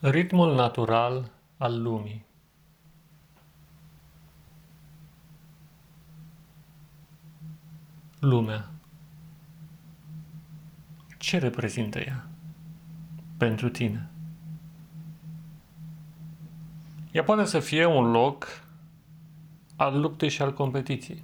Ritmul natural al lumii Lumea Ce reprezintă ea pentru tine? Ea poate să fie un loc al luptei și al competiției,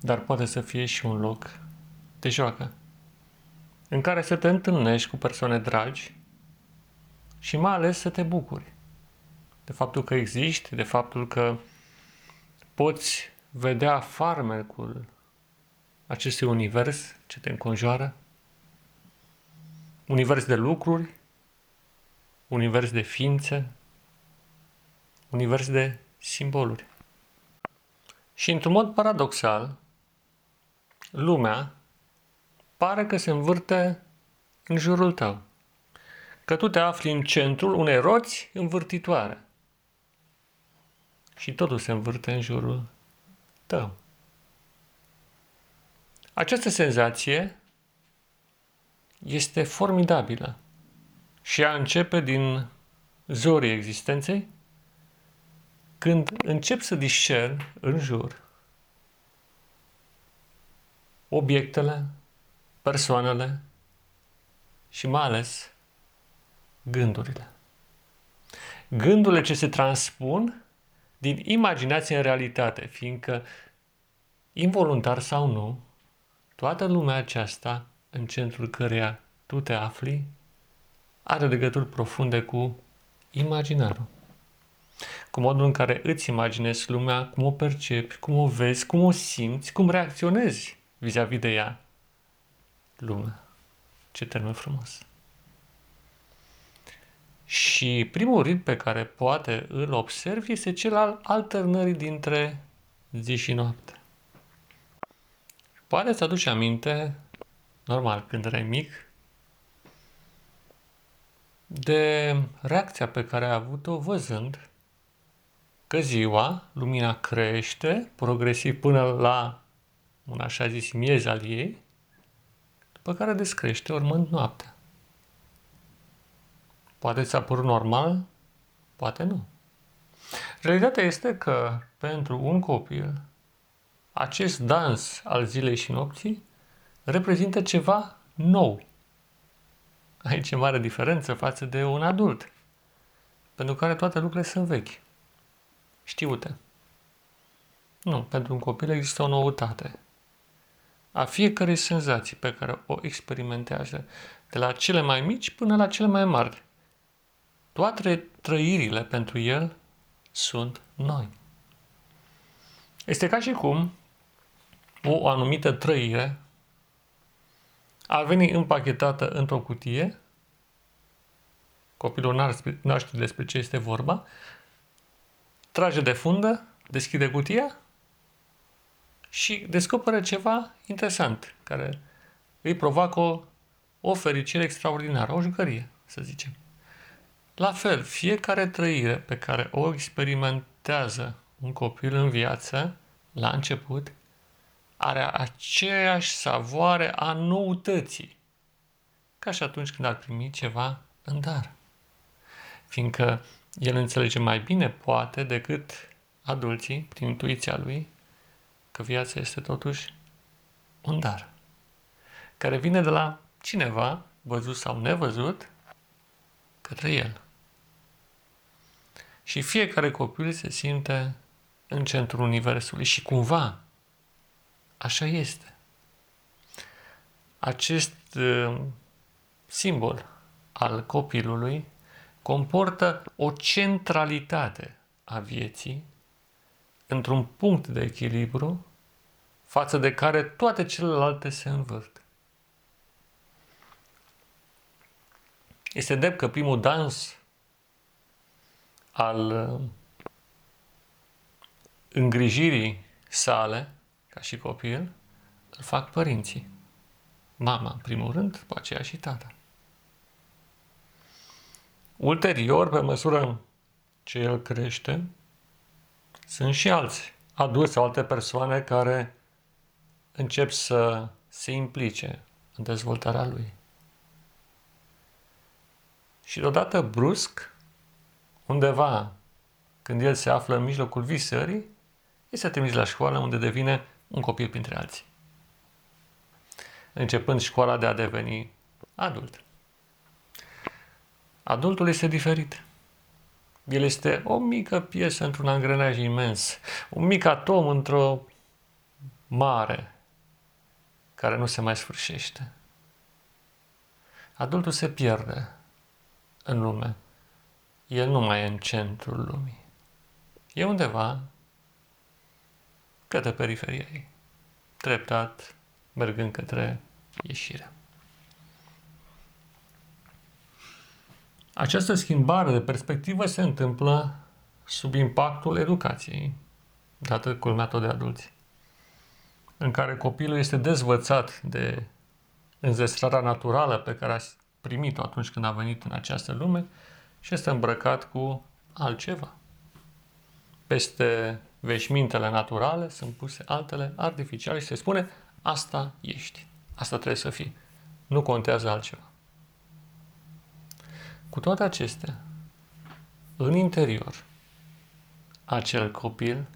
dar poate să fie și un loc de joacă, în care să te întâlnești cu persoane dragi și mai ales să te bucuri de faptul că existi, de faptul că poți vedea farmecul acestui univers ce te înconjoară, univers de lucruri, univers de ființe, univers de simboluri. Și într-un mod paradoxal, lumea pare că se învârte în jurul tău că tu te afli în centrul unei roți învârtitoare. Și totul se învârte în jurul tău. Această senzație este formidabilă și ea începe din zorii existenței când încep să discern în jur obiectele, persoanele și mai ales gândurile. Gândurile ce se transpun din imaginație în realitate, fiindcă, involuntar sau nu, toată lumea aceasta, în centrul căreia tu te afli, are legături profunde cu imaginarul. Cu modul în care îți imaginezi lumea, cum o percepi, cum o vezi, cum o simți, cum reacționezi vis-a-vis de ea. Lumea. Ce termen frumos. Și primul ritm pe care poate îl observi este cel al alternării dintre zi și noapte. Poate să aduci aminte, normal, când erai mic, de reacția pe care ai avut-o văzând că ziua, lumina crește progresiv până la un așa zis miez al ei, după care descrește urmând noaptea. Poate ți-a părut normal, poate nu. Realitatea este că pentru un copil, acest dans al zilei și nopții reprezintă ceva nou. Aici e mare diferență față de un adult, pentru care toate lucrurile sunt vechi, știute. Nu, pentru un copil există o noutate. A fiecare senzații pe care o experimentează, de la cele mai mici până la cele mai mari, toate trăirile pentru el sunt noi. Este ca și cum o anumită trăire ar veni împachetată într-o cutie, copilul n-ar ști despre ce este vorba, trage de fundă, deschide cutia și descoperă ceva interesant, care îi provoacă o, o fericire extraordinară, o jucărie, să zicem. La fel, fiecare trăire pe care o experimentează un copil în viață, la început, are aceeași savoare a noutății, ca și atunci când ar primi ceva în dar. Fiindcă el înțelege mai bine, poate, decât adulții, prin intuiția lui, că viața este totuși un dar, care vine de la cineva, văzut sau nevăzut, către el. Și fiecare copil se simte în centrul Universului și cumva așa este. Acest uh, simbol al copilului comportă o centralitate a vieții într-un punct de echilibru față de care toate celelalte se învârt. Este drept că primul dans al uh, îngrijirii sale, ca și copil, îl fac părinții. Mama, în primul rând, după aceea și tata. Ulterior, pe măsură ce el crește, sunt și alți adulți sau alte persoane care încep să se implice în dezvoltarea lui. Și deodată, brusc, undeva, când el se află în mijlocul visării, este trimis la școală unde devine un copil printre alții. Începând școala de a deveni adult. Adultul este diferit. El este o mică piesă într-un angrenaj imens, un mic atom într-o mare care nu se mai sfârșește. Adultul se pierde în lume. El nu mai e în centrul lumii. E undeva către periferia ei, treptat, mergând către ieșire. Această schimbare de perspectivă se întâmplă sub impactul educației, dată culmea tot de adulți, în care copilul este dezvățat de înzestrarea naturală pe care a primit-o atunci când a venit în această lume și este îmbrăcat cu altceva. Peste veșmintele naturale sunt puse altele artificiale și se spune asta ești, asta trebuie să fii, nu contează altceva. Cu toate acestea, în interior, acel copil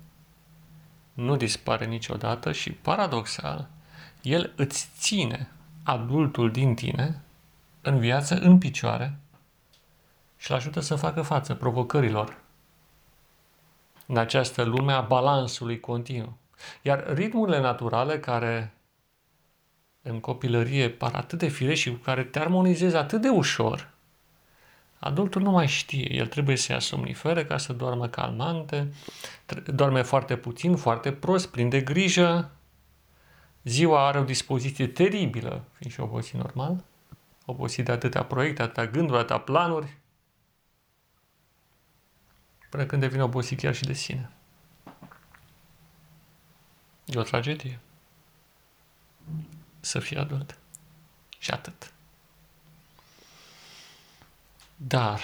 nu dispare niciodată și, paradoxal, el îți ține adultul din tine în viață, în picioare și îl ajută să facă față provocărilor. În această lume a balansului continuu. Iar ritmurile naturale care în copilărie par atât de fire și cu care te armonizezi atât de ușor, Adultul nu mai știe, el trebuie să ia somnifere ca să doarmă calmante, doarme foarte puțin, foarte prost, prinde grijă, ziua are o dispoziție teribilă, fiind și obosit normal, obosit de atâtea proiecte, atâtea gânduri, atâtea planuri, până când devine obosit chiar și de sine. E o tragedie. Să fii adult. Și atât. Dar,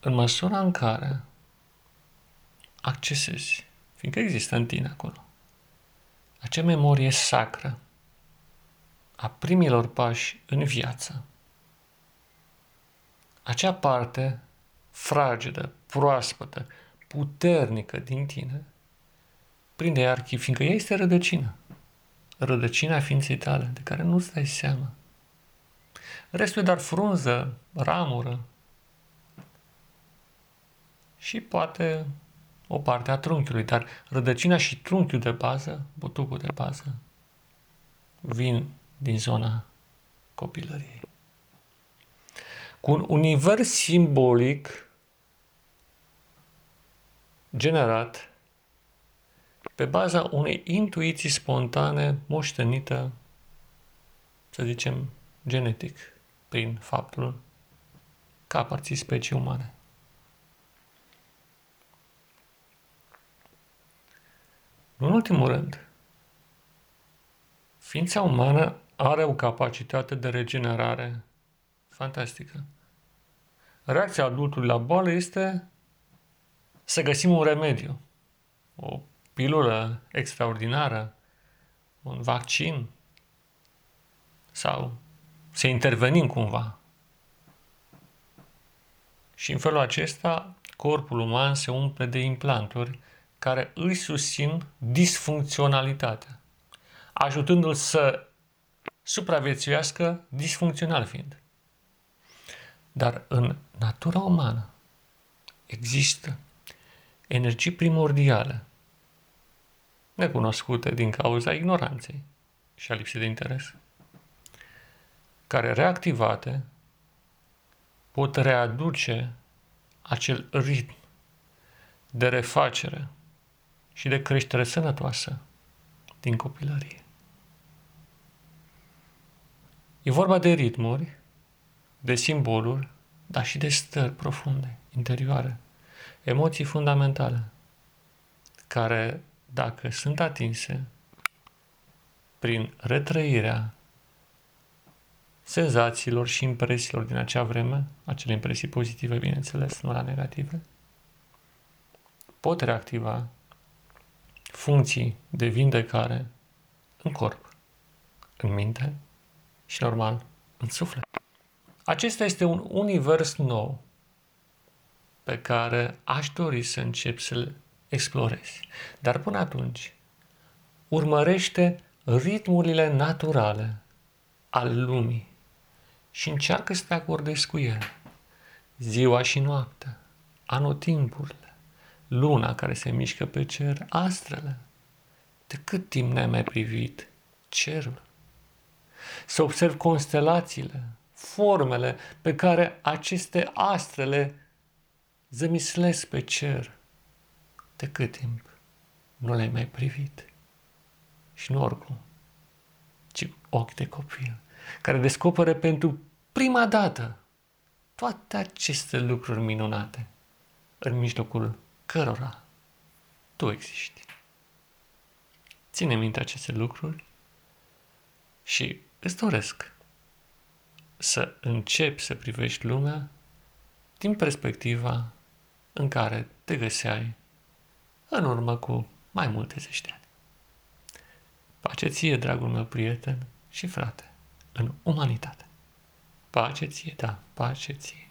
în măsura în care accesezi, fiindcă există în tine acolo, acea memorie sacră a primilor pași în viață, acea parte fragedă, proaspătă, puternică din tine, prinde archiv, fiindcă ea este rădăcina. Rădăcina ființei tale, de care nu-ți dai seama. Restul e doar frunză, ramură și poate o parte a trunchiului, dar rădăcina și trunchiul de bază, butucul de bază, vin din zona copilăriei. Cu un univers simbolic generat pe baza unei intuiții spontane moștenită, să zicem, genetic prin faptul că aparții specii umane. În ultimul rând, ființa umană are o capacitate de regenerare fantastică. Reacția adultului la boală este să găsim un remediu, o pilulă extraordinară, un vaccin sau să intervenim cumva. Și în felul acesta, corpul uman se umple de implanturi care îi susțin disfuncționalitatea, ajutându-l să supraviețuiască disfuncțional fiind. Dar în natura umană există energii primordiale, necunoscute din cauza ignoranței și a lipsei de interes care reactivate pot readuce acel ritm de refacere și de creștere sănătoasă din copilărie. E vorba de ritmuri, de simboluri, dar și de stări profunde, interioare, emoții fundamentale, care, dacă sunt atinse prin retrăirea senzațiilor și impresiilor din acea vreme, acele impresii pozitive, bineînțeles, nu la negative, pot reactiva funcții de vindecare în corp, în minte și, normal, în suflet. Acesta este un univers nou pe care aș dori să încep să-l explorezi. Dar până atunci, urmărește ritmurile naturale al lumii și încearcă să te acordezi cu el. Ziua și noaptea, anotimpurile, luna care se mișcă pe cer, astrele. De cât timp n-ai mai privit cerul? Să observi constelațiile, formele pe care aceste astrele zămislesc pe cer. De cât timp nu le-ai mai privit? Și nu oricum, ci ochi de copil, care descoperă pentru prima dată toate aceste lucruri minunate în mijlocul cărora tu existi. Ține minte aceste lucruri și îți doresc să începi să privești lumea din perspectiva în care te găseai în urmă cu mai multe zeci de ani. Pace ție, dragul meu prieten și frate, în umanitate. Pace ție, da, pace ție.